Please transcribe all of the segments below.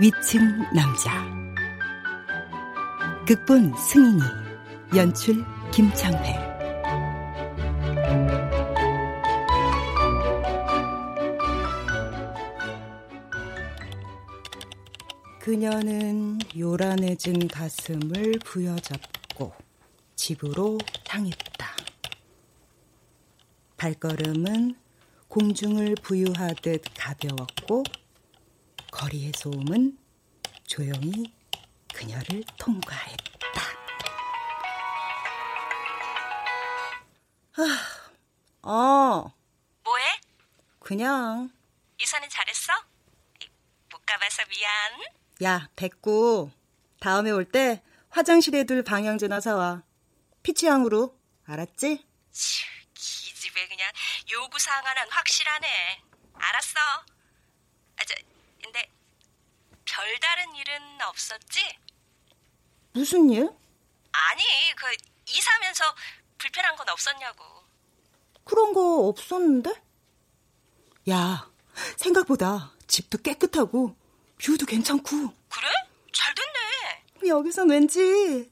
위층 남자 극본 승인이 연출 김창회 그녀는 요란해진 가슴을 부여잡고 집으로 향했다. 발걸음은 공중을 부유하듯 가벼웠고 거리의 소음은 조용히 그녀를 통과했다. 아, 어, 뭐해? 그냥 이사는 잘했어? 못 가봐서 미안. 야, 됐고 다음에 올 때 화장실에 둘 방향제나 사와. 피치향으로 알았지? 치, 기집애 그냥 요구사항 하나는 확실하네. 알았어. 아, 저, 일은 없었지? 무슨 일? 아니, 그 이사하면서 불편한 건 없었냐고. 그런 거 없었는데? 야, 생각보다 집도 깨끗하고 view도 괜찮고 그래? 잘 됐네. 여기선 왠지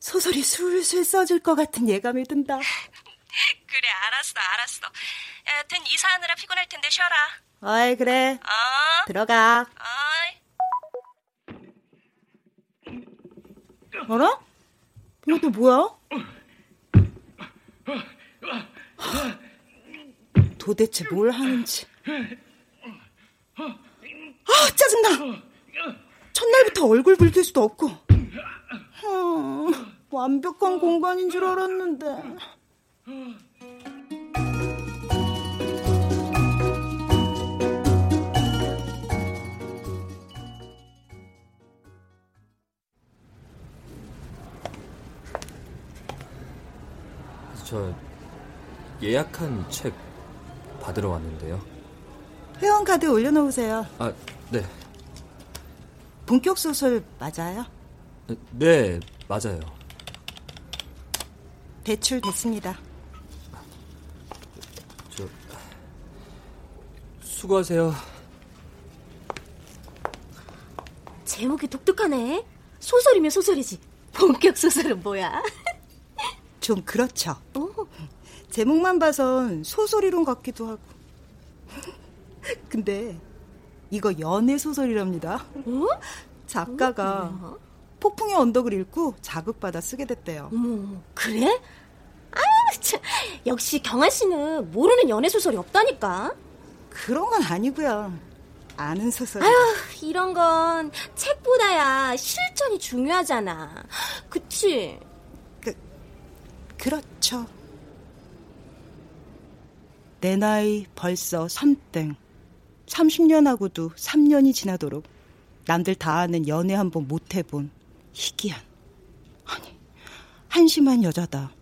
소설이 술술 써질 것 같은 예감이 든다. 그래, 알았어, 알았어. 여튼 이사하느라 피곤할 텐데 쉬어라. 어이, 그래. 어? 들어가. 어이. 어라? 이것도 뭐야? 도대체 뭘 하는지. 아, 짜증나! 첫날부터 얼굴 붉힐 수도 없고. 음, 완벽한 공간인 줄 알았는데. 저 예약한 책 받으러 왔는데요. 회원카드 올려놓으세요. 아, 네. 본격 소설 맞아요? 네, 맞아요. 대출 됐습니다. 저 수고하세요. 제목이 독특하네. 소설이면 소설이지. 본격 소설은 뭐야? 좀 그렇죠. 오, 제목만 봐선 소설이론 같기도 하고. 근데 이거 연애 소설이랍니다. 어? 작가가 폭풍의 언덕을 읽고 자극받아 쓰게 됐대요. 어머, 그래? 아, 참. 역시 경아 씨는 모르는 연애 소설이 없다니까. 그런 건 아니고요. 아는 소설. 아휴, 이런 건 책보다야 실전이 중요하잖아. 그치? 그렇죠. 내 나이 벌써 삼땡. 30년하고도 3년이 지나도록 남들 다 아는 연애 한 번 못 해본 희귀한, 아니, 한심한 여자다.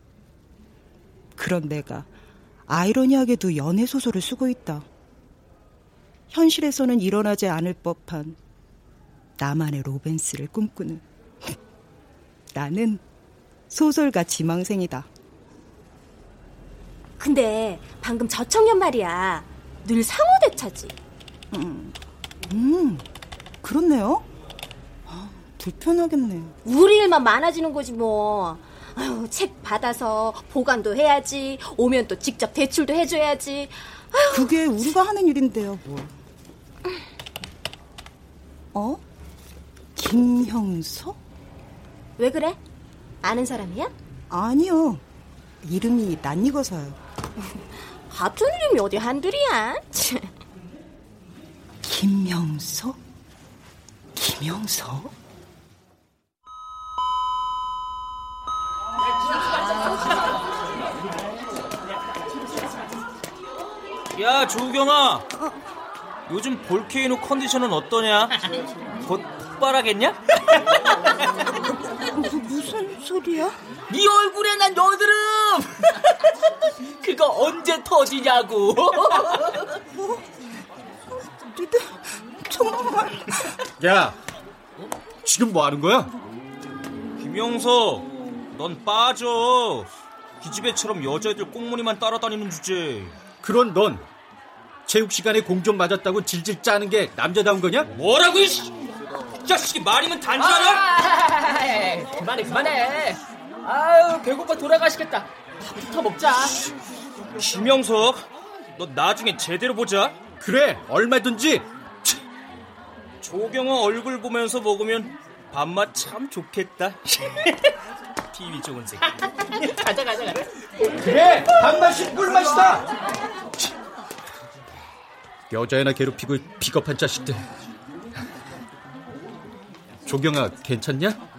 그런 내가 아이러니하게도 연애 소설을 쓰고 있다. 현실에서는 일어나지 않을 법한 나만의 로맨스를 꿈꾸는 나는 소설가 지망생이다. 근데 방금 저 청년 말이야. 늘 상호대차지. 음, 그렇네요. 아, 불편하겠네. 우리 일만 많아지는 거지 뭐. 아유, 책 받아서 보관도 해야지. 오면 또 직접 대출도 해줘야지. 그게 우리가 하는 일인데요, 뭐. 어? 김형석? 왜 그래? 아는 사람이야? 아니요. 이름이 낯익어서요. 같은 이름이 어디 한둘이야? 김형석? 김형석? 야 조경아 요즘 볼케이노 컨디션은 어떠냐? 곧 폭발하겠냐? 소리야? 네 얼굴에 난 여드름 그거 언제 터지냐고 뭐? 니들 정말 야 지금 뭐 하는 거야? 김영석 넌 빠져 기집애처럼 여자애들 꽁무니만 따라다니는 주제 그런 넌 체육 시간에 공좀 맞았다고 질질 짜는 게 남자다운 거냐? 뭐라고 이씨 자식이 말이면 단지하냐? 아, 그만해 그만해. 아유 배고파 돌아가시겠다. 밥부터 먹자. 김영석 너 나중에 제대로 보자. 그래 얼마든지. 조경아 얼굴 보면서 먹으면 밥맛 참 좋겠다. 비위 좋은 새끼. 가자 가자 가자. 그래 밥맛이 꿀맛이다. 여자애나 괴롭히고 비겁한 자식들. 조경아 괜찮냐?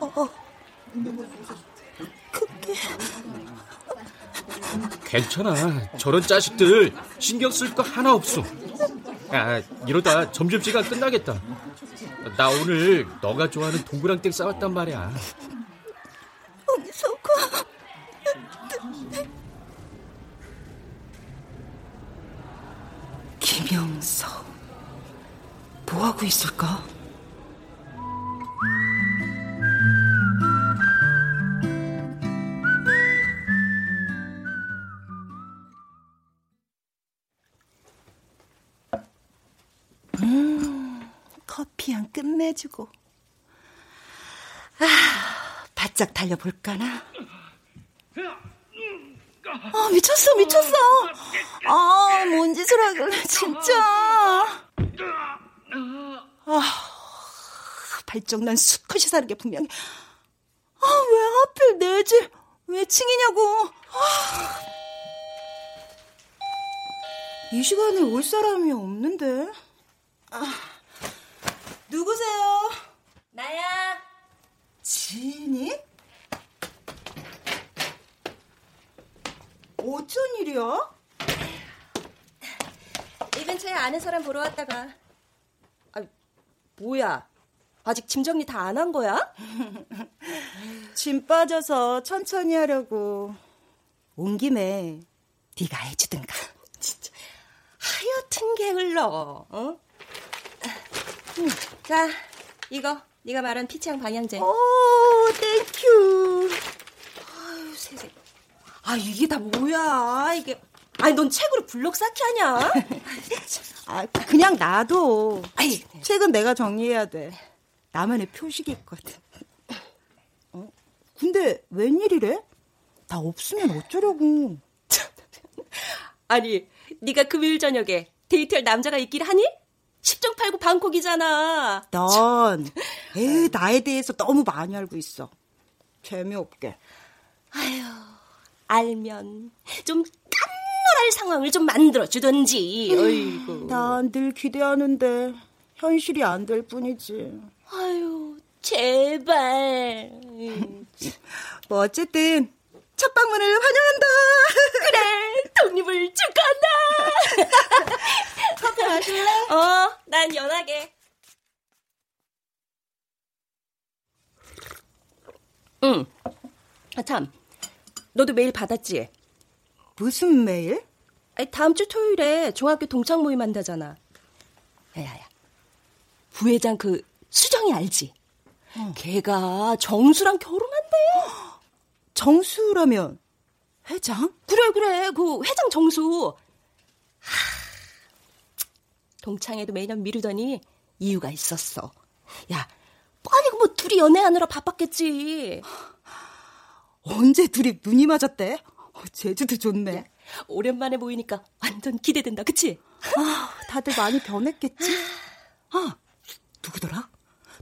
어, 그게 괜찮아. 저런 자식들 신경 쓸 거 하나 없어. 아 이러다 점심시간 끝나겠다. 나 오늘 너가 좋아하는 동그랑땡 싸왔단 말이야. 홍석아. 김영석 뭐하고 있을까? 한 끝내주고. 아, 바짝 달려볼까나? 아, 미쳤어, 미쳤어. 아, 뭔 짓을 하길래, 진짜. 아, 발정 난 수컷이 사는 게 분명해. 아, 왜 하필 내 집, 왜 층이냐고. 아. 이 시간에 올 사람이 없는데. 아, 누구세요? 나야. 지인이? 어쩐 일이야? 이 근처에 아는 사람 보러 왔다가. 아, 뭐야? 아직 짐 정리 다 안 한 거야? 짐 빠져서 천천히 하려고. 온 김에 네가 해주든가. 진짜 하여튼 게을러. 어? 음, 자, 이거 네가 말한 피치향 방향제. 오, Thank you. 아유, 세상에. 아, 이게 다 뭐야? 이게 아니, 넌 책으로 블록 쌓기 하냐? 아, 그냥 놔둬. 아이, 책은 내가 정리해야 돼. 나만의 표식이 있거든. 어? 근데 웬일이래? 나 없으면 어쩌려고. 아니, 네가 금요일 저녁에 데이트할 남자가 있길 하니? 10종 팔고 방콕이잖아. 넌, 에이, 나에 대해서 너무 많이 알고 있어. 재미없게. 아휴, 알면 좀 깜놀할 상황을 좀 만들어주던지. 어이구. 난 늘 기대하는데 현실이 안 될 뿐이지. 아유, 제발. 뭐 어쨌든 첫 방문을 환영한다. 그래, 독립을 축하한다. 커피 마실래? 어, 난 연하게. 응. 아, 참. 너도 메일 받았지? 무슨 메일? 아니, 다음 주 토요일에 중학교 동창 모임 한다잖아. 야야야. 부회장 그 수정이 알지? 걔가 정수랑 결혼한대. 정수라면 회장? 그래 그래 그 회장 정수. 하, 동창회도 매년 미루더니 이유가 있었어. 야, 아니 뭐 둘이 연애하느라 바빴겠지. 언제 둘이 눈이 맞았대? 어, 제주도 좋네. 오랜만에 보이니까 완전 기대된다, 그치? 아, 다들 많이 변했겠지? 아, 누구더라?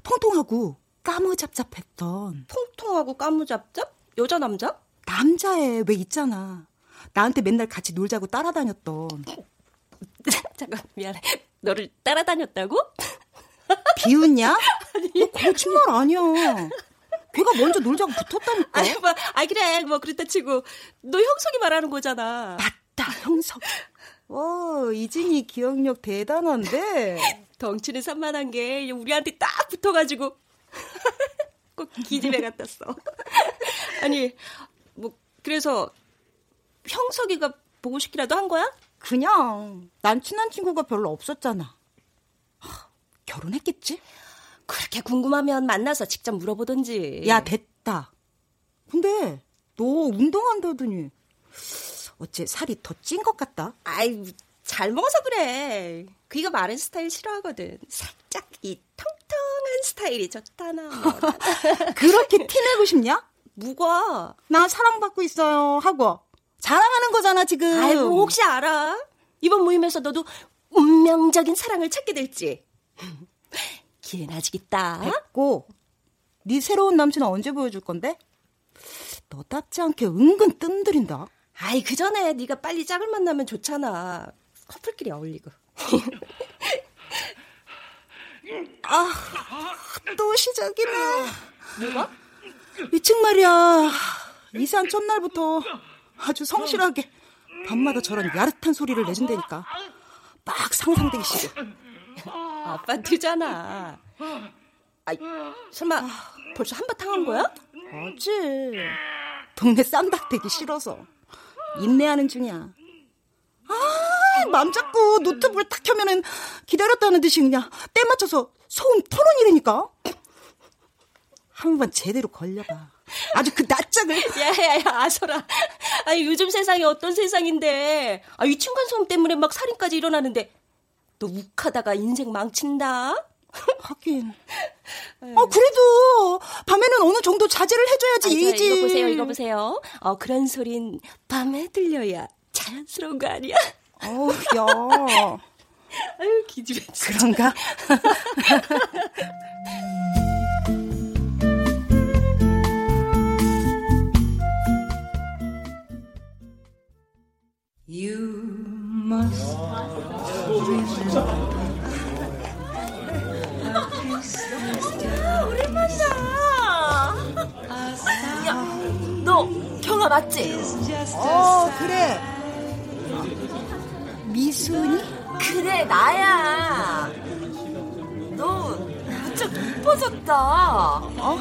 통통하고 까무잡잡했던. 통통하고 까무잡잡? 여자 남자? 남자애 왜 있잖아. 나한테 맨날 같이 놀자고 따라다녔던. 잠깐 미안해. 너를 따라다녔다고? 비웃냐? 너 거짓말 아니야. 걔가 먼저 놀자고 붙었다니까. 아니, 뭐, 아, 그래. 뭐, 그렇다 치고. 너 형석이 말하는 거잖아. 맞다, 형석. 어, 이진이 기억력 대단한데. 덩치는 산만한 게 우리한테 딱 붙어가지고 꼭 기집애 같았어. 아니, 뭐 그래서 형석이가 보고 싶기라도 한 거야? 그냥 난 친한 친구가 별로 없었잖아. 하, 결혼했겠지? 그렇게 궁금하면 만나서 직접 물어보던지. 야, 됐다. 근데 너 운동한다더니 어째 살이 더 찐 것 같다? 아이, 잘 먹어서 그래. 그이가 마른 스타일 싫어하거든. 살짝 이 통통한 스타일이 좋다나. 뭐. 그렇게 티내고 싶냐? 뭐가? 나 사랑받고 있어요 하고 자랑하는 거잖아 지금. 아이고 혹시 알아? 이번 모임에서 너도 운명적인 사랑을 찾게 될지. 기회는 아직 있다. 됐고 네 새로운 남친은 언제 보여줄 건데? 너답지 않게 은근 뜸들인다. 아이 그 전에 네가 빨리 짝을 만나면 좋잖아. 커플끼리 어울리고. 아, 또 시작이네. 뭐가? 이층 말이야. 이사한 첫날부터 아주 성실하게 밤마다 저런 야릇한 소리를 내준다니까. 막 상상되기 시작. 아빠트잖아. 아이, 설마 벌써 한바탕 한 거야? 어지. 동네 쌈박대기 싫어서 인내하는 중이야. 아, 맘 잡고 노트북을 딱 켜면은 기다렸다는 듯이 그냥 때 맞춰서 소음 토론이라니까. 한 번 제대로 걸려봐. 아주 그 낯짝을. 야야야 아서라. 아니 요즘 세상이 어떤 세상인데. 아 위층간 소음 때문에 막 살인까지 일어나는데 너 욱하다가 인생 망친다. 하긴. 어 그래도 밤에는 어느 정도 자제를 해줘야지. 아, 이지. 이거 보세요 이거 보세요. 어 그런 소린 밤에 들려야 자연스러운 거 아니야? 어우 야. 아유 기집애. 그런가? You must 야, 너 경아 맞지? 어 그래. 미순이? 그래 나야. 너 무척 이뻐졌다. 어?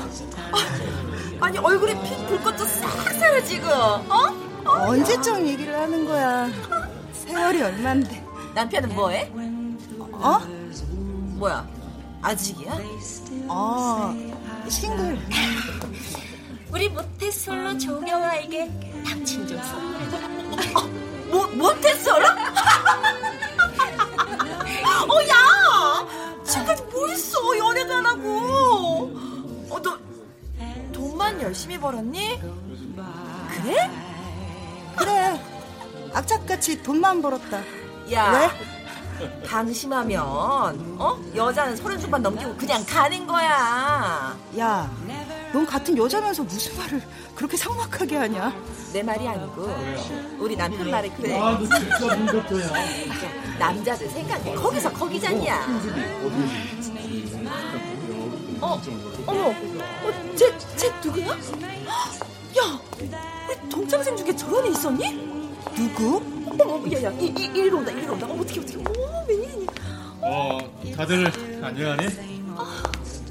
아니 얼굴에 피 불꽃도 싹 사라지고. 어? 언제쯤 얘기를 하는 거야? 세월이 얼만데. 남편은 뭐해? 어? 뭐야? 아직이야? 어, 싱글. 우리 모태솔로 조경아에게 남친 좀 선물해. 어, 뭐 모태솔로? 어, 야! 지금까지 뭐 했어? 하고. 어, 너 돈만 열심히 벌었니? 그래? 그래. 악착같이 돈만 벌었다. 야. 왜? 방심하면 어 여자는 서른 중반 넘기고 그냥 가는 거야. 야, 넌 같은 여자면서 무슨 말을 그렇게 삭막하게 하냐? 내 말이 아니고 우리 남편 말에 그래. 아, 너 진짜 문덕도야. 남자들 생각해. 거기서 거기잖냐. 어, 어머, 어, 쟤, 쟤 누구야? 야, 동창생 중에 저런 애 있었니? 누구? 어머, 야, 야, 이, 이, 이리로 온다, 이리로 온다. 어, 어떻게, 어떻게, 어, 웬일이니? 어, 다들 안녕하니?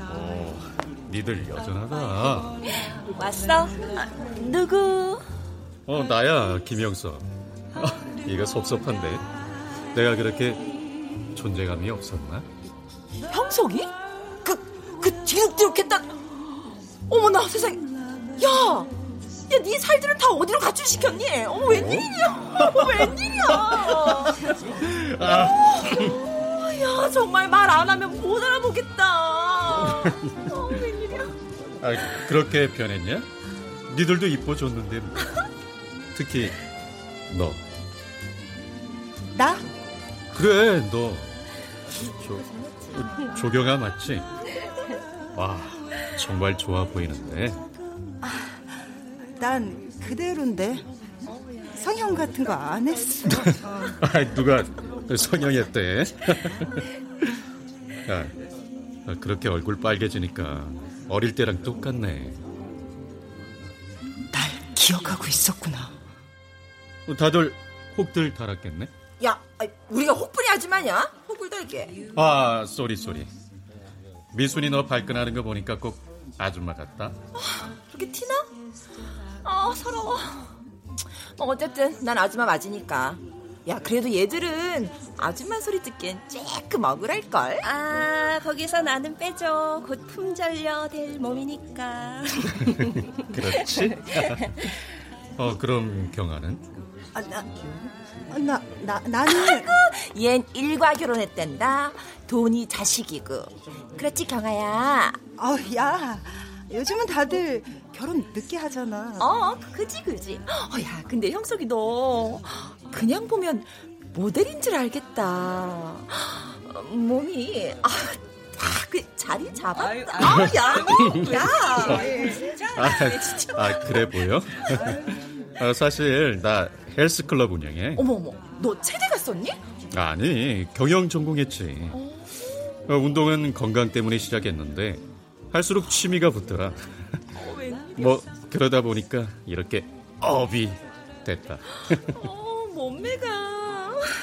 어, 니들 여전하다. 왔어? 아, 누구? 어, 나야, 김영석. 아, 이거 섭섭한데. 내가 그렇게 존재감이 없었나? 형석이? 그, 그 뒤룩뒤룩했던 어머나 세상에 야! 야, 네 살들은 다 어디로 가출시켰니? 어머, 웬일이냐? 어머, 웬일이야? 어, 야, 정말 말 안 하면 못 알아보겠다. 어, 웬일이야? 아, 그렇게 변했냐? 니들도 이뻐졌는데. 뭐. 특히, 너. 나? 그래, 너. 조, 조경아 맞지? 와, 정말 좋아 보이는데. 난 그대로인데. 성형 같은 거 안 했어. 아, 누가 성형했대? 야, 아, 그렇게 얼굴 빨개지니까 어릴 때랑 똑같네. 날 기억하고 있었구나. 다들 혹들 달았겠네? 야, 우리가 혹부리 아줌마냐? 혹불들게. 아, sorry sorry. 미순이 너 발끈하는 거 보니까 꼭 아줌마 같다. 그렇게 티나? 아, 서러워. 뭐 어쨌든 난 아줌마 맞으니까. 야, 그래도 얘들은 아줌마 소리 듣기엔 쬐끔 억울할걸? 아, 거기서 나는 빼줘. 곧 품절녀 될 몸이니까. 그렇지? 어, 그럼 경아는? 아, 나, 나, 나, 나는. 아이고, 얜 일과 결혼했댄다. 돈이 자식이고. 그렇지, 경아야. 어, 야. 요즘은 다들 결혼 늦게 하잖아. 어, 그지, 그지. 어, 야, 근데 형석이 너 그냥 보면 모델인 줄 알겠다. 몸이 아, 그 자리 잡았다. 아유, 아, 야, 야. 아, 아, 그래 보여? 아, 사실 나 헬스클럽 운영해. 어머 어머, 너 체대 갔었니? 아니, 경영 전공했지. 어, 운동은 건강 때문에 시작했는데 할수록 취미가 붙더라. 어, 뭐 그러다 보니까 이렇게 업이 됐다. 어, 몸매가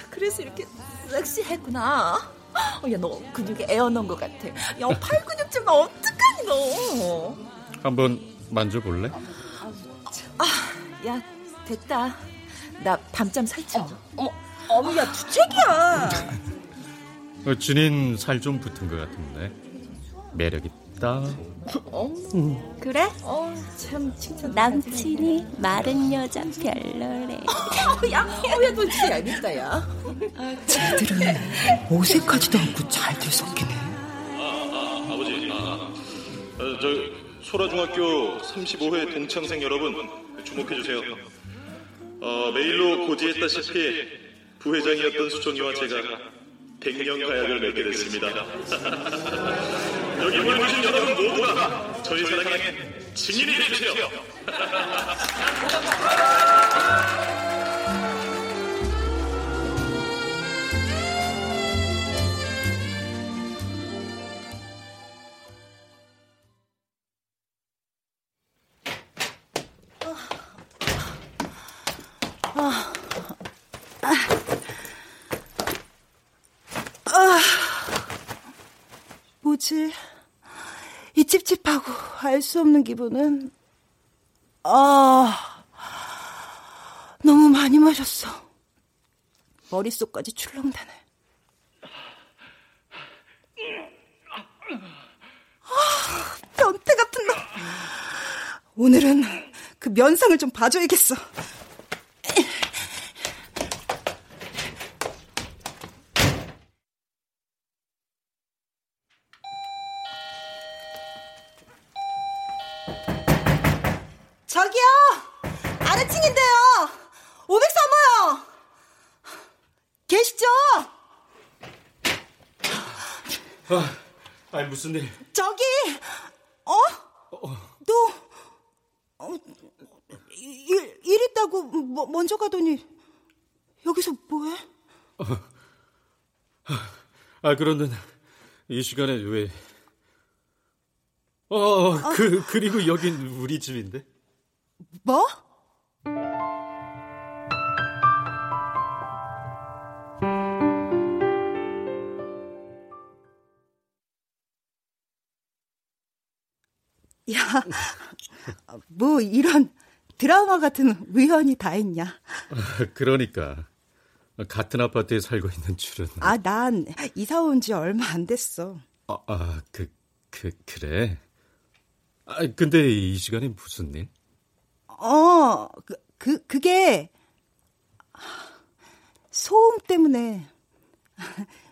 그래서 이렇게 섹시했구나. 어, 야, 너 근육에 에어 넣은 것 같아. 야, 팔 근육 좀 어떡하니 너? 한번 만져볼래? 아, 야, 됐다. 나 밤잠 설정. 어머, 어머, 야, 주책이야. 어, 준인 살좀 붙은 것 같은데 매력 있다. 어? 그래? 어, 참 칭찬. 남친이 마른 여자 별로래. 야, 어, 야, 너 진짜 얄밉다, 야. 쟤들은 어색하지도 않고 잘들 섞이네. 아, 아버지, 아, 어, 저 소라중학교 35회 동창생 여러분 주목해 주세요. 어, 메일로 고지했다시피 부회장이었던 수정이와 제가 백년 가약을 맺게 됐습니다. 여기 모여주신 여러분 모두가 저희 사랑의 증인이 되주세요. 아, 아, 아, 뭐지? 이 찝찝하고 알 수 없는 기분은 아 너무 많이 마셨어. 머릿속까지 출렁다네. 아, 변태 같은 놈. 오늘은 그 면상을 좀 봐줘야겠어. 무슨 일? 저기, 어? 너, 어, 일, 일 있다고 뭐, 먼저 가더니, 여기서 뭐해? 아, 그런데 이 시간에 왜? 어, 그 그리고 여긴 우리 집인데. 뭐? 야, 뭐 이런 드라마 같은 우연이 다 있냐? 그러니까 같은 아파트에 살고 있는 줄은. 아, 난 이사 온 지 얼마 안 됐어. 아, 아, 그, 그, 그래. 아, 근데 이 시간에 무슨 일? 어, 그, 그, 그게, 소음 때문에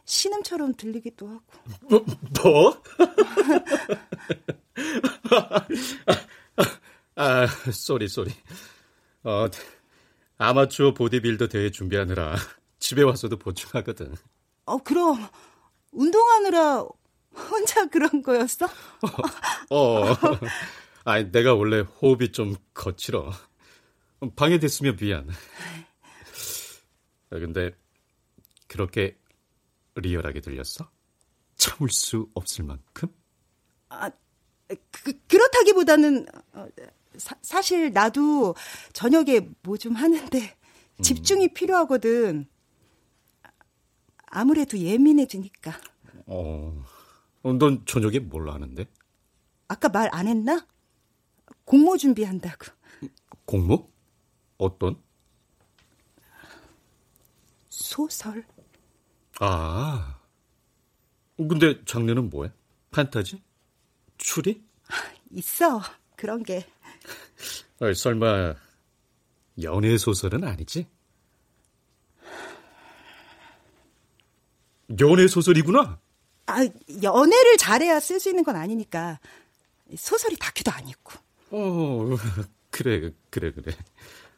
신음처럼 들리기도 하고. 뭐? 뭐? 아, sorry, sorry. 어, 아마추어 보디빌더 대회 준비하느라 집에 와서도 보충하거든. 어, 그럼, 운동하느라 혼자 그런 거였어? 어, 아니, 내가 원래 호흡이 좀 거칠어. 방해됐으면 미안. 아, 근데, 그렇게 리얼하게 들렸어? 참을 수 없을 만큼? 아, 그, 그렇다기보다는, 어, 사, 사실 나도 저녁에 뭐 좀 하는데 집중이 음. 필요하거든. 아무래도 예민해지니까. 어, 넌 저녁에 뭘 하는데? 아까 말 안 했나? 공모 준비한다고. 공모? 어떤? 소설. 아. 근데 장르는 뭐야? 판타지? 추리? 있어. 그런 게. 아, 설마 연애 소설은 아니지? 연애 소설이구나. 아, 연애를 잘해야 쓸 수 있는 건 아니니까. 소설이 다큐도 아니고. 어, 그래, 그래, 그래.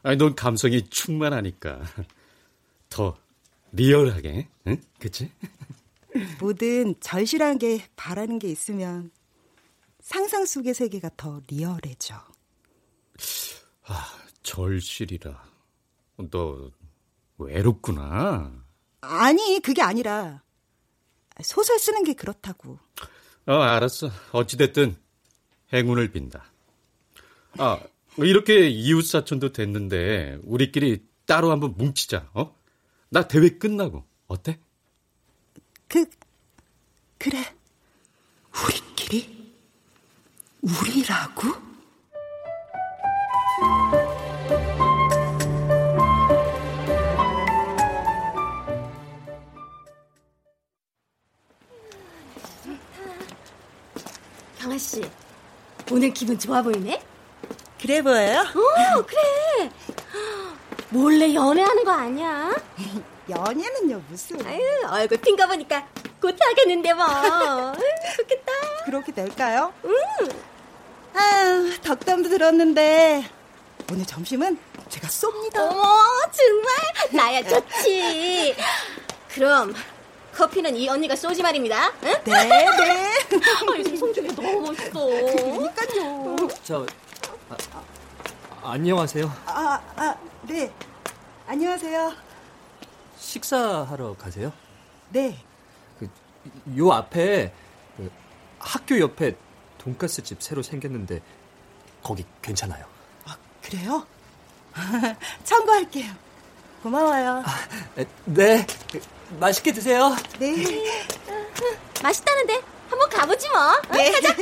아니, 넌 감성이 충만하니까. 더 리얼하게, 응? 그치? 뭐든 절실한 게 바라는 게 있으면 상상 속의 세계가 더 리얼해져. 아, 절실이라. 너 외롭구나. 아니, 그게 아니라 소설 쓰는 게 그렇다고. 어, 알았어. 어찌됐든 행운을 빈다. 아, 이렇게 이웃 사촌도 됐는데 우리끼리 따로 한번 뭉치자. 어? 나 대회 끝나고 어때? 그 그래. 우리끼리 우리라고? 경아 씨, 오늘 기분 좋아 보이네? 그래 보여요? 어, 그래. 몰래 연애하는 거 아니야? 연애는요 무슨? 아유, 얼굴 핀 거 보니까 곧 하겠는데 뭐. 좋겠다. 그렇게 될까요? 응. 아유, 덕담도 들었는데 오늘 점심은 제가 쏩니다. 어머, 정말 나야 좋지. 그럼 커피는 이 언니가 쏘지 말입니다. 응? 네, 네. 아, 요즘 송중이 너무 멋있어. 그러니까요. 저 아, 아, 안녕하세요. 아, 아, 네. 안녕하세요. 식사하러 가세요? 네. 그, 요 앞에 그 학교 옆에 돈가스 집 새로 생겼는데 거기 괜찮아요. 아, 그래요? 참고할게요. 고마워요. 아, 네. 맛있게 드세요. 네. 맛있다는데 한번 가보지 뭐. 네. 가자.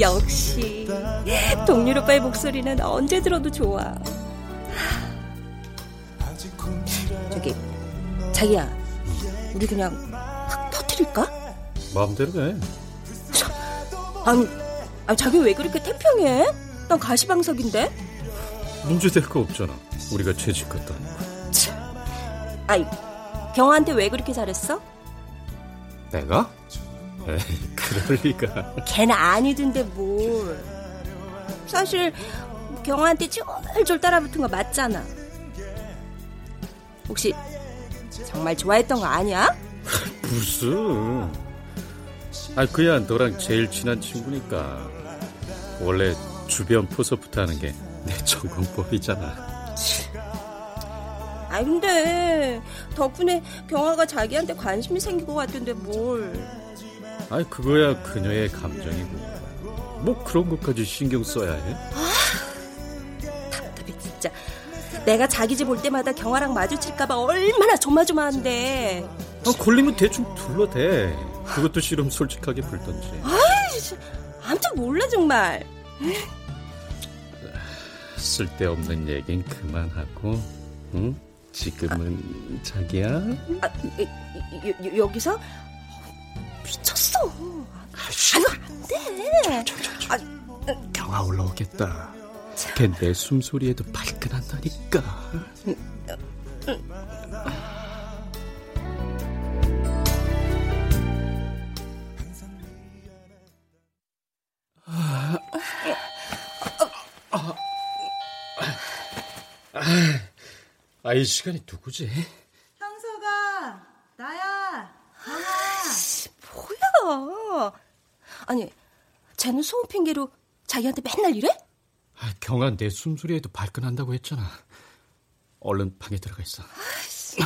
역시 동률 오빠의 목소리는 언제 들어도 좋아. 저기 자기야, 우리 그냥 확 터트릴까? 마음대로 해. 아니, 아 자기 왜 그렇게 태평해? 난 가시방석인데. 문제될 거 없잖아. 우리가 채집했다. 아이, 경아한테 왜 그렇게 잘했어? 내가? 에이, 그럴 리가. 걔는 아니던데 뭘. 사실 경아한테 쫄쫄 따라붙은 거 맞잖아. 혹시 정말 좋아했던 거 아니야? 무슨? 아, 그야 너랑 제일 친한 친구니까. 원래 주변 포섭부터 하는 게 내 전공법이잖아. 아 근데 덕분에 경아가 자기한테 관심이 생긴 것 같던데 뭘. 아이, 그거야 그녀의 감정이고. 뭐 그런 것까지 신경 써야 해? 아, 답답해 진짜. 내가 자기 집 올 때마다 경아랑 마주칠까봐 얼마나 조마조마한데. 아, 걸리면 대충 둘러대. 그것도 싫으면 솔직하게 불던지. 아이, 아무튼 몰라 정말. 쓸데없는 얘긴 그만하고, 응? 지금은 자기야? 아, 여, 여, 여기서 미쳤어. 아유 안 돼. 아, 경아 올라오겠다. 걔내 숨소리에도 발끈한다니까. 아, 이 시간이 누구지? 형서가 나야. 뭐야? 아니 쟤는 소음 핑계로 자기한테 맨날 이래? 아, 경아 내 숨소리에도 발끈한다고 했잖아. 얼른 방에 들어가 있어. 아이씨.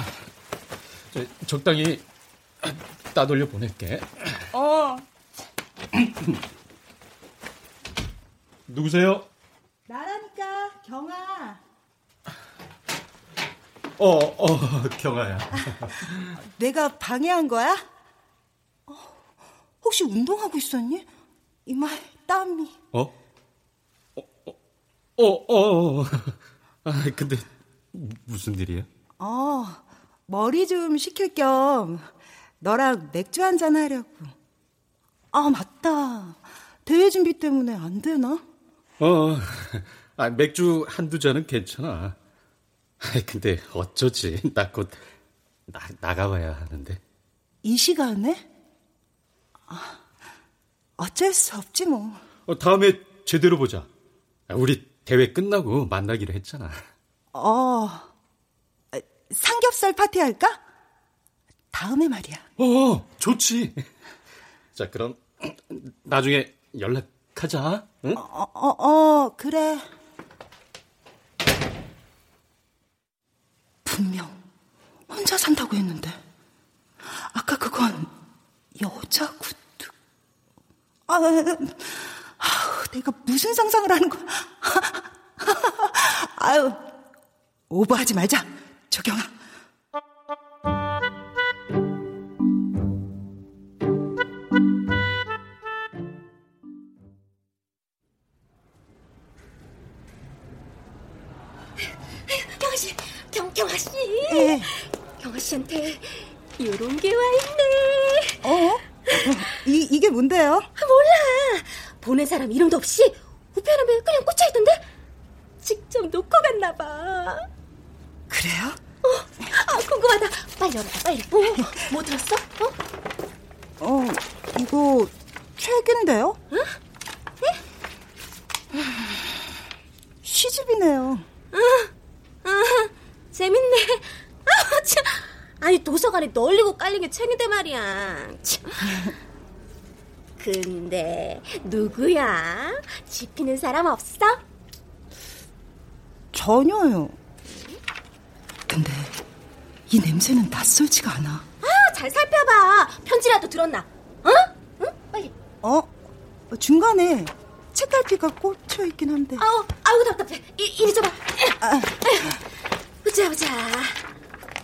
저, 적당히 따돌려 보낼게. 어. 누구세요? 나라니까 경아. 어, 어, 경아야. 내가 방해한 거야? 어, 혹시 운동하고 있었니? 이마에 땀이. 어? 어, 어, 어, 어. 아, 근데 무슨 일이야? 어, 머리 좀 식힐 겸 너랑 맥주 한잔 하려고. 아, 맞다. 대회 준비 때문에 안 되나? 어, 아, 맥주 한두 잔은 괜찮아. 아, 근데 어쩌지? 나 곧 나, 나가봐야 하는데. 이 시간에? 아, 어쩔 수 없지 뭐. 어, 다음에 제대로 보자. 우리 대회 끝나고 만나기로 했잖아. 어, 삼겹살 파티 할까? 다음에 말이야. 어, 좋지. 자, 그럼 나중에 연락하자. 응? 어, 어, 어, 그래. 분명 혼자 산다고 했는데 아까 그건 여자 구두. 아, 아우, 내가 무슨 상상을 하는 거야? 아유, 오버하지 말자, 조경아. 경아 씨, 경, 경아 씨. 네. 경아 씨한테 요런 게 와 있네. 어? 이, 이게 뭔데요? 몰라. 보낸 사람 이름도 없이 우편함에 그냥 꽂혀있던데? 직접 놓고 갔나 봐. 그래요? 어, 아, 궁금하다. 빨리 열어봐, 빨리. 어, 뭐 들었어? 어? 어, 이거 책인데요? 응? 네? 시집이네요. 응, 응, 재밌네. 아, 참. 아니, 도서관에 널리고 깔린 게 책인데 말이야. 참. 근데, 누구야? 집히는 사람 없어? 전혀요. 근데 이 냄새는 낯설지가 않아. 아, 잘 살펴봐. 편지라도 들었나? 어? 응? 빨리. 어? 중간에 책갈피가 꽂혀 있긴 한데. 아우, 아우 답답해. 이, 이리 줘봐. 아. 보자, 보자.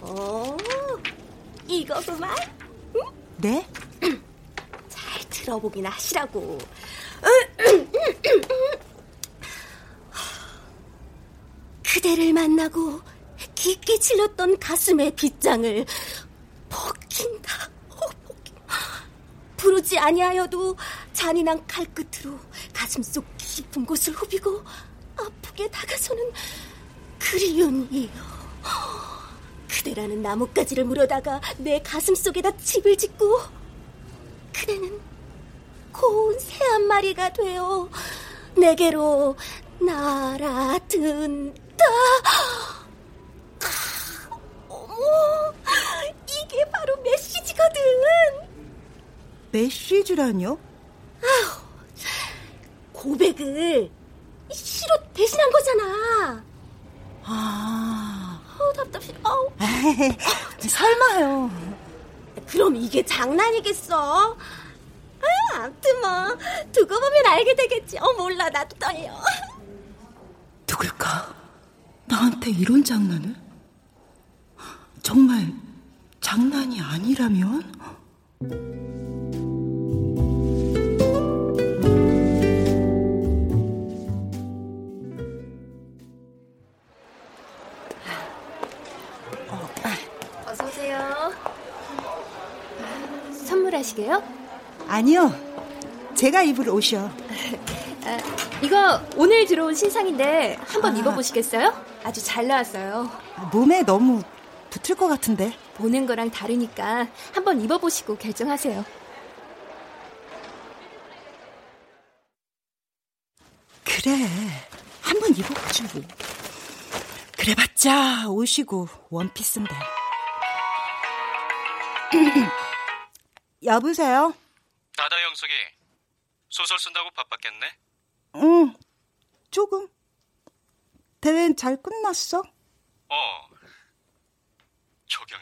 어, 이거구만. 응? 네? 잘 들어보긴 하시라고. 그대를 만나고 깊게 찔렀던 가슴의 빗장을 벗긴다. 어, 벗긴. 부르지 아니하여도 잔인한 칼끝으로 가슴 속 깊은 곳을 후비고 아프게 다가서는 그리운 이여. 그대라는 나뭇가지를 물어다가 내 가슴 속에다 집을 짓고 그대는 고운 새 한 마리가 되어 내게로 날아든다. 어머, 이게 바로 메시지거든. 메시지라뇨? 아휴, 고백을 시로 대신한 거잖아. 아, 어, 답답해. 아우. 설마요. 그럼 이게 장난이겠어? 아, 아무튼 뭐 두고 보면 알게 되겠지. 어, 몰라, 나도 떨려. 누굴까? 나한테 이런 장난을? 정말 장난이 아니라면? 선물하시게요? 아니요. 제가 입을 옷이요. 아, 이거 오늘 들어온 신상인데 한번 아. 입어보시겠어요? 아주 잘 나왔어요. 몸에 너무 붙을 것 같은데. 보는 거랑 다르니까 한번 입어보시고 결정하세요. 그래. 한번 입어보지 뭐. 그래봤자 옷이고 원피스인데. 여보세요? 다다 영석이 소설 쓴다고 바빴겠네? 응. 조금. 대회는 잘 끝났어? 어. 저기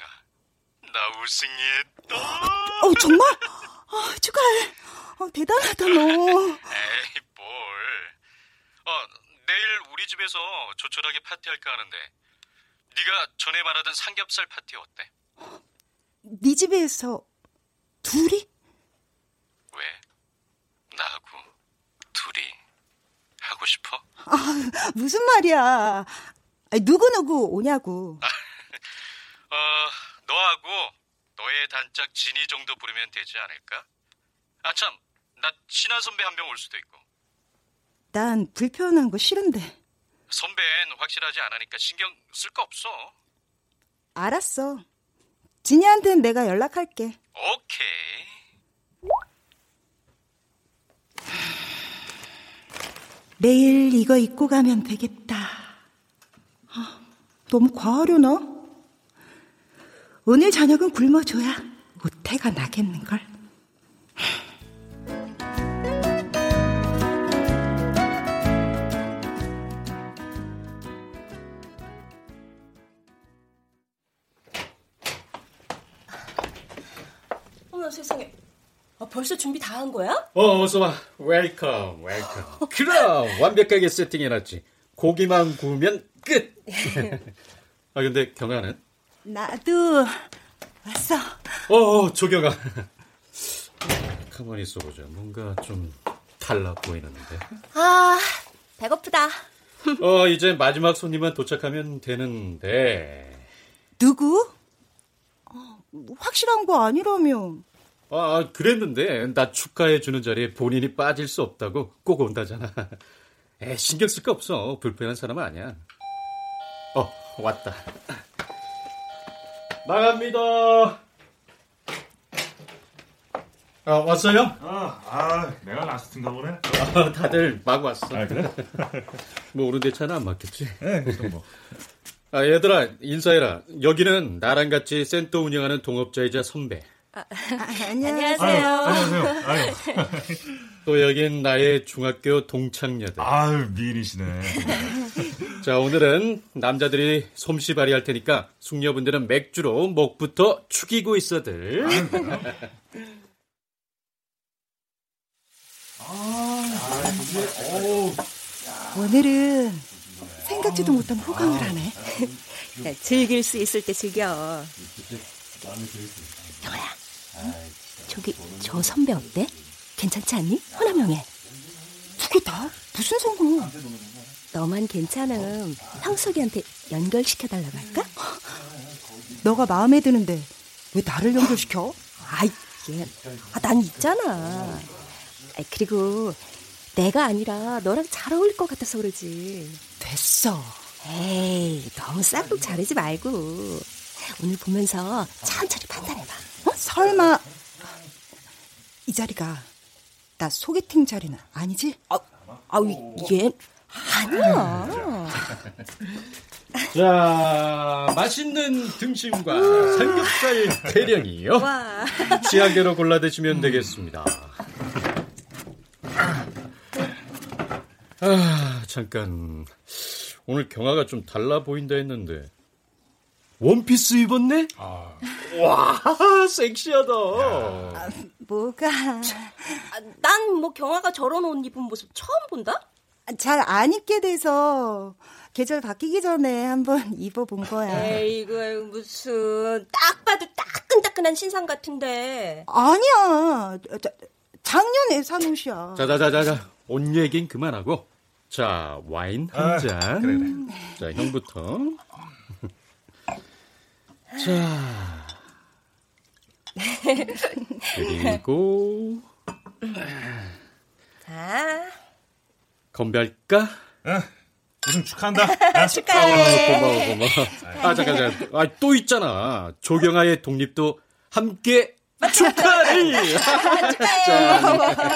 우승했다. 어, 정말? 아, 축하해. 어, 대단하다, 너. 에이, 뭘. 어, 내일 우리 집에서 조촐하게 파티할까 하는데 네가 전에 말하던 삼겹살 파티 어때? 네 집에서 둘이? 왜? 나하고 둘이 하고 싶어? 아, 무슨 말이야. 누구누구 오냐고. 어, 너하고 너의 단짝 진이 정도 부르면 되지 않을까? 아, 참, 나 친한 선배 한 명 올 수도 있고. 난 불편한 거 싫은데. 선배는 확실하지 않으니까 신경 쓸 거 없어. 알았어. 진이한테는 내가 연락할게. 오케이. 내일 이거 입고 가면 되겠다. 아, 너무 과하려나? 오늘 저녁은 굶어줘야 오태가 나겠는걸. 어머 세상에. 아, 벌써 준비 다 한 거야? 어, 어서 와. welcome, welcome. 그럼 완벽하게 세팅해놨지. 고기만 구우면 끝. 아 근데 경아는? 나도 왔어. 어, 어 조경아. 가만히 있어보자. 뭔가 좀 달라 보이는데. 아, 배고프다. 어, 이제 마지막 손님만 도착하면 되는데. 누구? 어, 확실한 거 아니라며. 아, 그랬는데 나 축하해 주는 자리에 본인이 빠질 수 없다고 꼭 온다잖아. 에, 신경 쓸 거 없어. 불편한 사람은 아니야. 어, 왔다. 나갑니다. 아, 왔어요? 아, 아 내가 라스트인가 보네. 아, 다들 막 왔어. 아, 그래? 뭐 오는 데 차는 안 막혔지? 네, 그럼 뭐. 아, 얘들아, 인사해라. 여기는 나랑 같이 센터 운영하는 동업자이자 선배. 아, 안녕하세요. 안녕하세요. 아유. 또 여긴 나의 중학교 동창녀들. 아유, 미인이시네. 자, 오늘은 남자들이 솜씨 발휘할 테니까 숙녀분들은 맥주로 목부터 축이고 있어들. 오늘은 생각지도 못한 호강을 하네. 즐길 수 있을 때 즐겨. 영아야, 저기 저 선배 어때? 괜찮지 않니? 허남영애. 두개 다? 무슨 상관? 너만 괜찮음. 형석이한테 연결시켜달라고 할까? 너가 마음에 드는데 왜 나를 연결시켜? 아이, 얘. 아, 난 있잖아. 아, 그리고 내가 아니라 너랑 잘 어울릴 것 같아서 그러지. 됐어. 에이, 너무 싹둑 자르지 말고. 오늘 보면서 천천히 판단해봐. 어? 설마 이 자리가 나 소개팅 자리는 아니지? 아, 아우 얘 아니야. 자, 맛있는 등심과 삼겹살 대령이요. 와. 취향대로 골라 드시면 되겠습니다. 아, 잠깐. 오늘 경아가 좀 달라 보인다 했는데. 원피스 입었네? 아. 와, 섹시하다. 아, 뭐가? 난뭐 경아가 저런 옷 입은 모습 처음 본다? 잘 안 입게 돼서 계절 바뀌기 전에 한번 입어본 거야. 에이구 무슨 딱 봐도 따끈따끈한 신상 같은데. 아니야. 자, 작년에 산 옷이야. 자자자자자, 옷 얘긴 그만하고. 자, 와인 한 아, 잔. 그래, 그래. 자, 형부터. 자. 그리고 자, 건배할까? 우승 축하한다. 아, 고마워, 고마워. 아, 잠깐, 잠깐. 아, 또 있잖아. 조경아의 독립도 함께 축하를!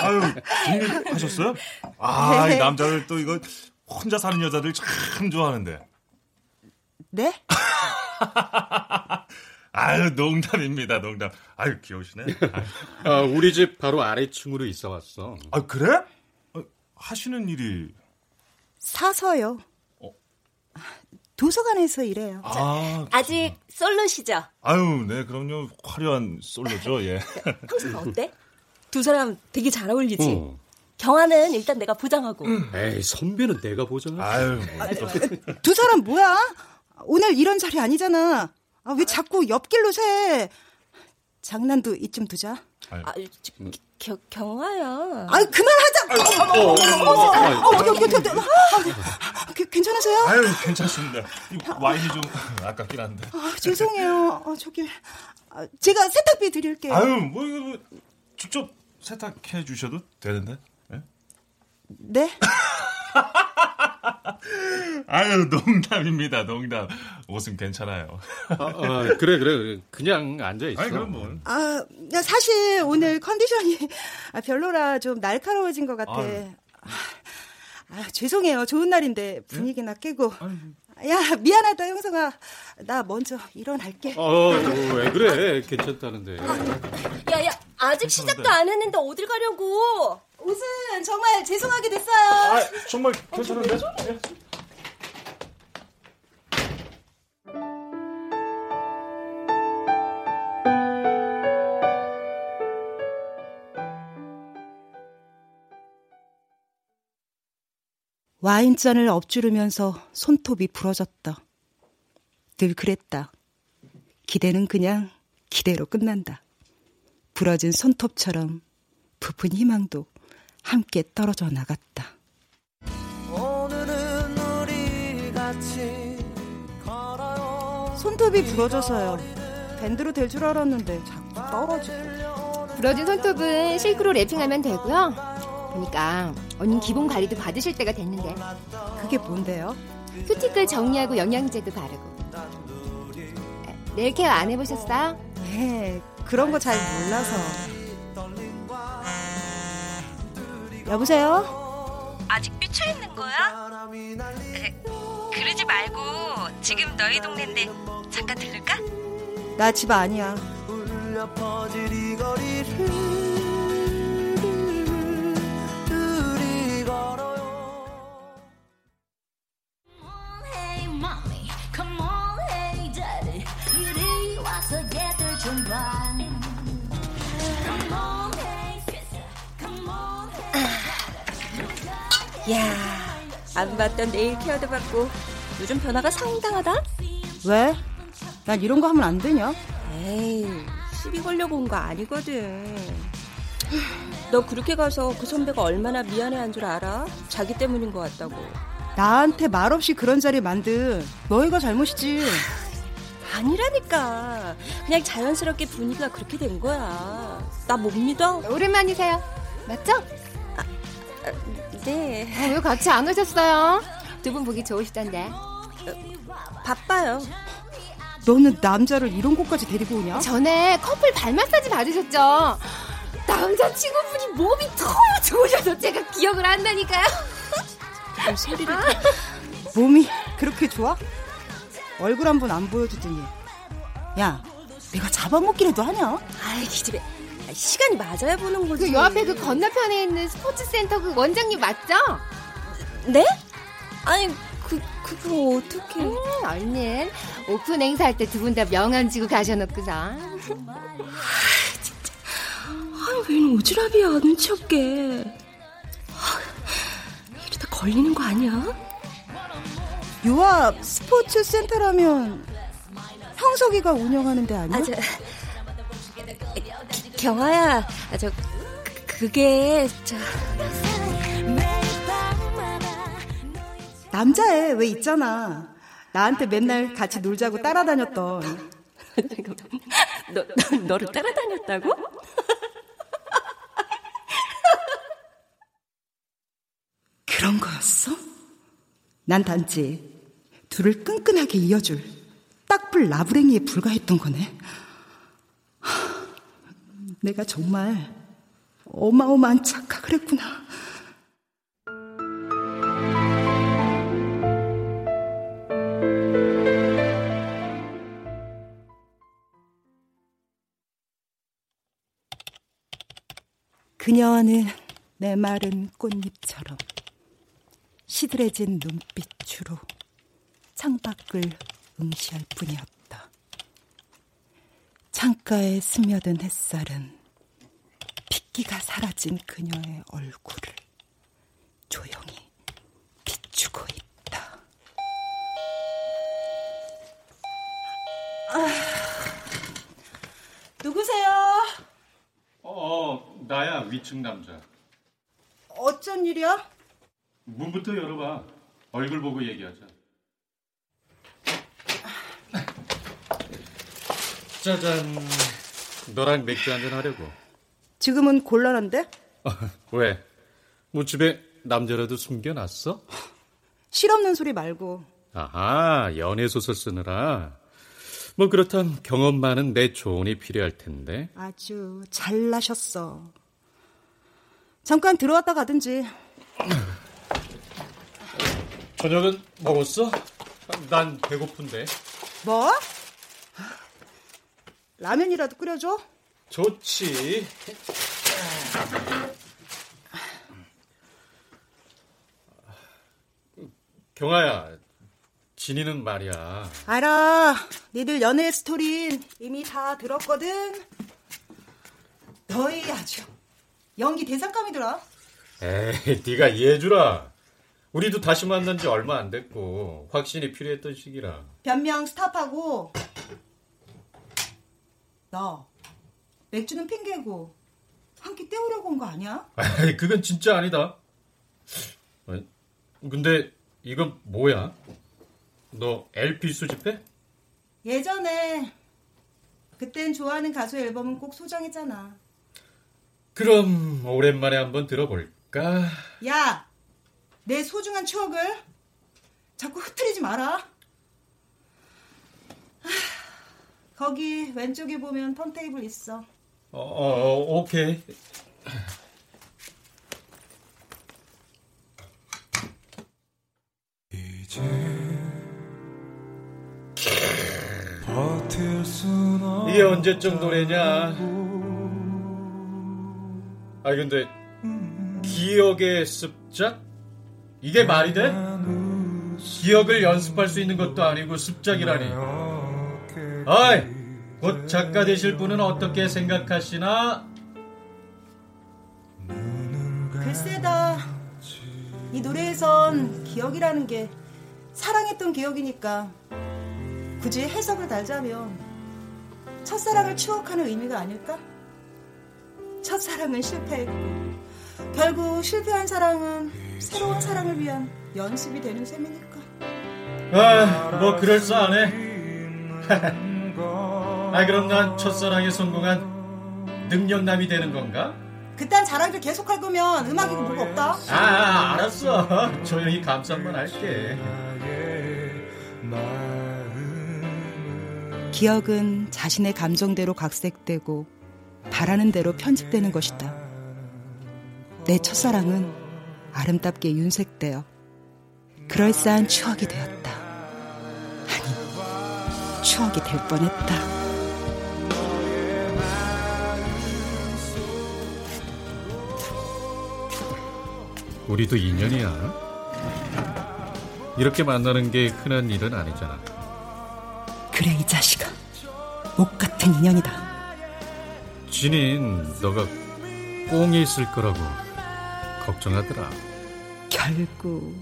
아유, 독립하셨어요? 아, 이 남자들 또 이거 혼자 사는 여자들 참 좋아하는데. 네? 아유, 농담입니다, 농담. 아유, 귀여우시네. 아유. 아, 우리 집 바로 아래층으로 이사 왔어. 아, 그래? 어, 하시는 일이. 사서요. 도서관에서 일해요. 아, 아직 솔로시죠? 아유, 네, 그럼요. 화려한 솔로죠, 예. 형수가 어때? 두 사람 되게 잘 어울리지? 어. 경화는 일단 내가 보장하고. 음. 에이, 선배는 내가 보장. 아유, 뭐 두 사람 뭐야? 오늘 이런 자리 아니잖아. 아, 왜 자꾸 옆길로 새? 장난도 이쯤 두자. 아, 겨, 경화야. 아이 그만하자. 어, 어, 어, 어떻게 괜찮으세요? 아유 괜찮습니다. 와인이 좀 아깝긴 한데. 아, 죄송해요. 아, 저기 아, 제가 세탁비 드릴게요. 아유 뭐 이거 뭐, 직접 세탁해 주셔도 되는데. 네? 네? 아유 농담입니다 농담. 옷은 괜찮아요. 아, 아, 그래 그래. 그냥 앉아 있어. 아니 그럼 뭐 아, 사실 오늘 컨디션이 별로라 좀 날카로워진 것 같아. 아유. 아, 죄송해요. 좋은 날인데 분위기나 깨고. 아유. 야 미안하다 형성아. 나 먼저 일어날게. 어, 왜 그래? 괜찮다는데. 야야 아직 시작도 안 했는데 어딜 가려고? 옷은 정말 죄송하게 됐어요. 아, 정말 괜찮은데? 어, 와인잔을 엎주르면서 손톱이 부러졌다. 늘 그랬다. 기대는 그냥 기대로 끝난다. 부러진 손톱처럼 부푼 희망도 함께 떨어져 나갔다. 손톱이 부러져서요. 밴드로 될 줄 알았는데 자꾸 떨어지고. 부러진 손톱은 실크로 랩핑하면 되고요. 보니까 언니 기본 관리도 받으실 때가 됐는데. 그게 뭔데요? 큐티클 정리하고 영양제도 바르고. 네일 케어 안 해보셨어요? 네, 그런 거 잘 몰라서. 여보세요? 아직 삐쳐 있는 거야? 에, 그러지 말고 지금 너희 동네인데 잠깐 들를까? 나 집 아니야. 야, 안 봤던 네일 케어도 받고 요즘 변화가 상당하다? 왜? 난 이런 거 하면 안 되냐? 에이, 시비 걸려고 온 거 아니거든. 너 그렇게 가서 그 선배가 얼마나 미안해한 줄 알아? 자기 때문인 것 같다고. 나한테 말없이 그런 자리 만든 너희가 잘못이지. 아니라니까. 그냥 자연스럽게 분위기가 그렇게 된 거야. 나 못 믿어? 오랜만이세요. 맞죠? 아, 아, 네. 아, 왜 같이 안 오셨어요? 두 분 보기 좋으시던데. 어, 바빠요. 너는 남자를 이런 곳까지 데리고 오냐? 전에 커플 발 마사지 받으셨죠? 남자 친구분이 몸이 너무 좋으셔서 제가 기억을 한다니까요. 소리를 아. 몸이 그렇게 좋아? 얼굴 한 번 안 보여주더니 야 내가 잡아먹기라도 하냐? 아이 기집애 시간이 맞아야 보는 거지 그 요 앞에 그 건너편에 있는 스포츠센터 그 원장님 맞죠? 네? 아니 그 그거 어떻게 음, 얼른 오픈 행사할 때 두 분 다 명함 지고 가셔놓고서 아 진짜 아웬 오지랖이야 눈치 없게 아, 이러다 걸리는 거 아니야? 요 앞 스포츠 센터라면 형석이가 운영하는 데 아니야? 아, 저, 경아야, 아, 저 그게 저 남자애 왜 있잖아. 나한테 맨날 같이 놀자고 따라다녔던. 너, 너 너를 따라다녔다고? 그런 거였어? 난 단지 둘을 끈끈하게 이어줄 딱불 나부랭이에 불과했던 거네. 내가 정말 어마어마한 착각을 했구나. 그녀는 내 마른 꽃잎처럼 시들해진 눈빛으로 창밖을 응시할 뿐이었다. 창가에 스며든 햇살은 핏기가 사라진 그녀의 얼굴을 조용히 비추고 있다. 아, 누구세요? 어, 나야 위층 남자. 어쩐 일이야? 문부터 열어봐. 얼굴 보고 얘기하자. 짜잔. 너랑 맥주 한잔 하려고. 지금은 곤란한데? 왜? 뭐 집에 남자라도 숨겨놨어? 실없는 소리 말고. 아하, 연애 소설 쓰느라. 뭐 그렇담 경험 많은 내 조언이 필요할 텐데. 아주 잘나셨어. 잠깐 들어왔다 가든지. 저녁은 먹었어? 난 배고픈데. 뭐? 라면이라도 끓여줘? 좋지. 경아야, 진이는 말이야. 알아. 니들 연애 스토리는 이미 다 들었거든. 너희 아주 연기 대상감이더라. 에이, 네가 이해해주라. 우리도 다시 만난 지 얼마 안 됐고 확신이 필요했던 시기라. 변명 스탑하고 너 맥주는 핑계고 한 끼 때우려고 온 거 아니야? 에이, 그건 진짜 아니다. 아니, 근데 이건 뭐야? 너 LP 수집해? 예전에 그땐 좋아하는 가수 앨범은 꼭 소장했잖아. 그럼 오랜만에 한번 들어볼까? 야, 내 소중한 추억을 자꾸 흐트리지 마라. 하, 거기 왼쪽에 보면 턴테이블 있어. 어, 어 오케이. 이제 이게 언제쯤 노래냐? 아 근데 기억의 습작? 이게 말이 돼? 기억을 연습할 수 있는 것도 아니고 습작이라니. 어이, 곧 작가 되실 분은 어떻게 생각하시나? 글쎄다. 이 노래에선 기억이라는 게 사랑했던 기억이니까 굳이 해석을 달자면 첫사랑을 추억하는 의미가 아닐까? 첫사랑은 실패했고 결국 실패한 사랑은 새로운 사랑을 위한 연습이 되는 셈이니까. 아, 뭐 그럴싸하네. 아, 그럼 난 첫사랑에 성공한 능력남이 되는 건가? 그딴 자랑들 계속 할 거면 음악이고 뭐가 없다. 아, 알았어. 조용히 감상만 할게. 기억은 자신의 감정대로 각색되고 바라는 대로 편집되는 것이다. 내 첫사랑은 아름답게 윤색되어 그럴싸한 추억이 되었다. 아니, 추억이 될 뻔했다. 우리도 인연이야. 이렇게 만나는 게 흔한 일은 아니잖아. 그래 이 자식아 목 같은 인연이다 진인 너가 꽁해 있을 거라고 걱정하더라. 결국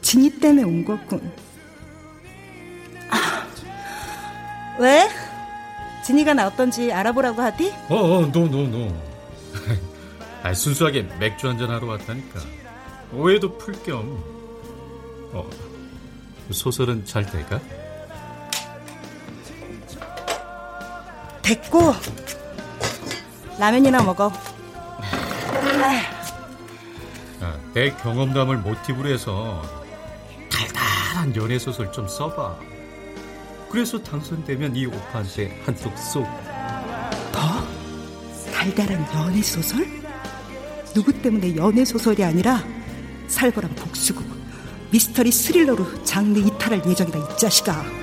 진이 때문에 온 거군 아, 왜? 진이가 나 어떤지 알아보라고 하디? 어, 어, no, no, no. 아, 순수하게 맥주 한잔 하러 왔다니까. 오해도 풀 겸. 어, 소설은 잘 돼가? 됐고 라면이나 먹어 아, 내 경험담을 모티브로 해서 달달한 연애 소설 좀 써봐. 그래서 당선되면 이 오빠한테 한턱 쏘고. 더? 달달한 연애 소설? 누구 때문에 연애 소설이 아니라 살벌한 복수극 미스터리 스릴러로 장르 이탈할 예정이다 이 자식아.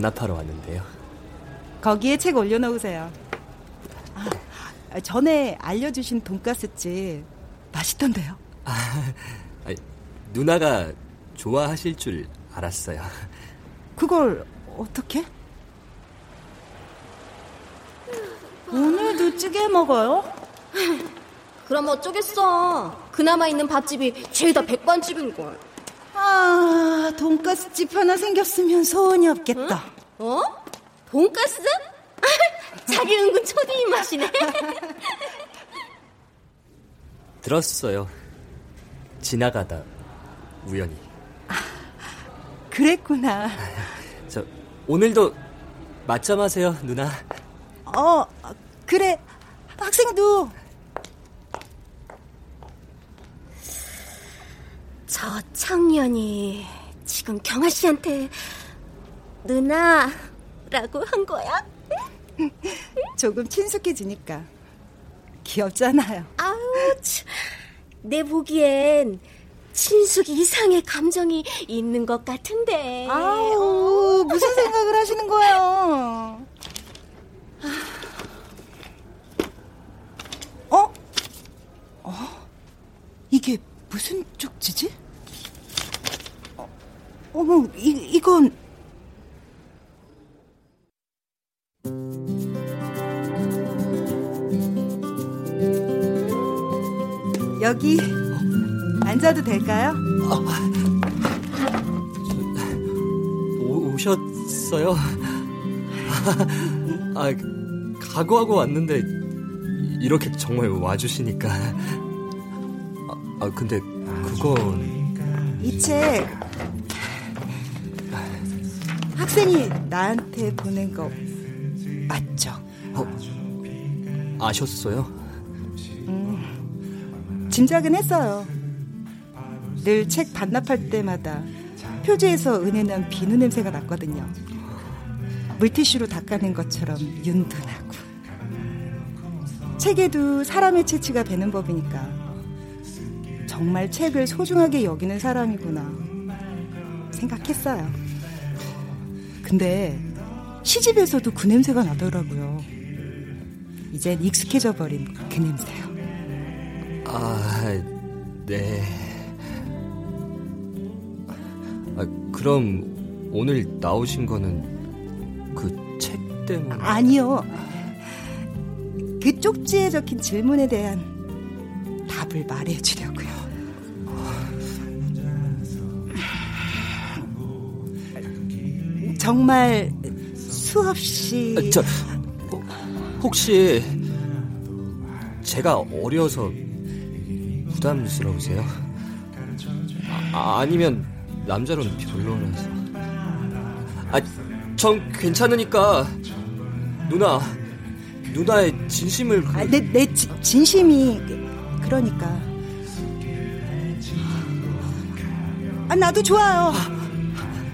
반납하러 왔는데요. 거기에 책 올려놓으세요. 아, 전에 알려주신 돈가스집 맛있던데요. 아, 누나가 좋아하실 줄 알았어요. 그걸 어떻게? 오늘도 찌개 먹어요? 그럼 어쩌겠어. 그나마 있는 밥집이 죄다 백반집인걸. 아, 돈가스집 하나 생겼으면 소원이 없겠다. 응? 어? 돈가스? 자기 은근 초딩 입맛이네. 들었어요. 지나가다 우연히. 아, 그랬구나. 저 오늘도 맞점 하세요, 누나. 어, 그래. 학생도 저 청년이 지금 경아 씨한테 누나라고 한 거야? 조금 친숙해지니까 귀엽잖아요. 아우, 참. 내 보기엔 친숙 이상의 감정이 있는 것 같은데. 아우, 무슨 생각을 하시는 거예요? 어? 어? 이게 무슨 쪽지지? 어, 어머, 이, 이건 여기 앉아도 될까요? 오, 오셨어요? 아, 각오하고 왔는데 이렇게 정말 와주시니까. 아, 아 근데 그건 이 책 학생이 나한테 보낸 거 맞죠? 어, 아셨어요? 음, 짐작은 했어요. 늘 책 반납할 때마다 표지에서 은은한 비누 냄새가 났거든요. 물티슈로 닦아낸 것처럼 윤둔하고. 책에도 사람의 채취가 배는 법이니까 정말 책을 소중하게 여기는 사람이구나 생각했어요. 근데 시집에서도 그 냄새가 나더라고요. 이젠 익숙해져 버린 그 냄새요. 아, 네. 아, 그럼 오늘 나오신 거는 그 책 때문에? 아니요. 그 쪽지에 적힌 질문에 대한 답을 말해주려고 정말 수없이 아, 저 혹시 제가 어려서 부담스러우세요? 아, 아니면 남자로는 별로라서. 아, 전 괜찮으니까 누나 누나의 진심을 아, 내, 내 지, 진심이 그러니까. 아, 나도 좋아요.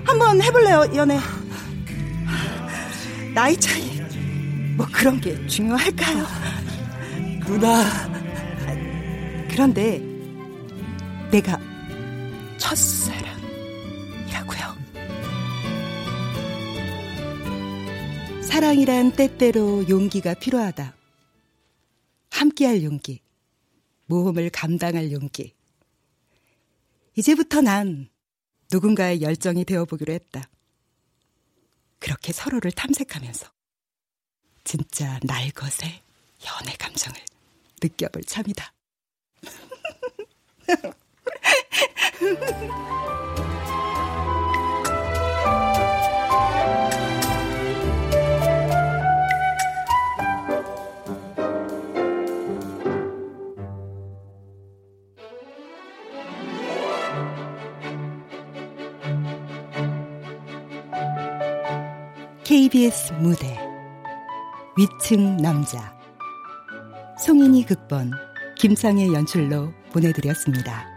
한번 해볼래요 연애 나이 차이 뭐 그런 게 중요할까요 누나 그런데 내가 첫사랑이라고요 사랑이란 때때로 용기가 필요하다. 함께할 용기, 모험을 감당할 용기. 이제부터 난 누군가의 열정이 되어보기로 했다. 그렇게 서로를 탐색하면서 진짜 날것의 연애 감정을 느껴볼 참이다. KBS 무대 위층 남자 송인이 극본 김창의 연출로 보내드렸습니다.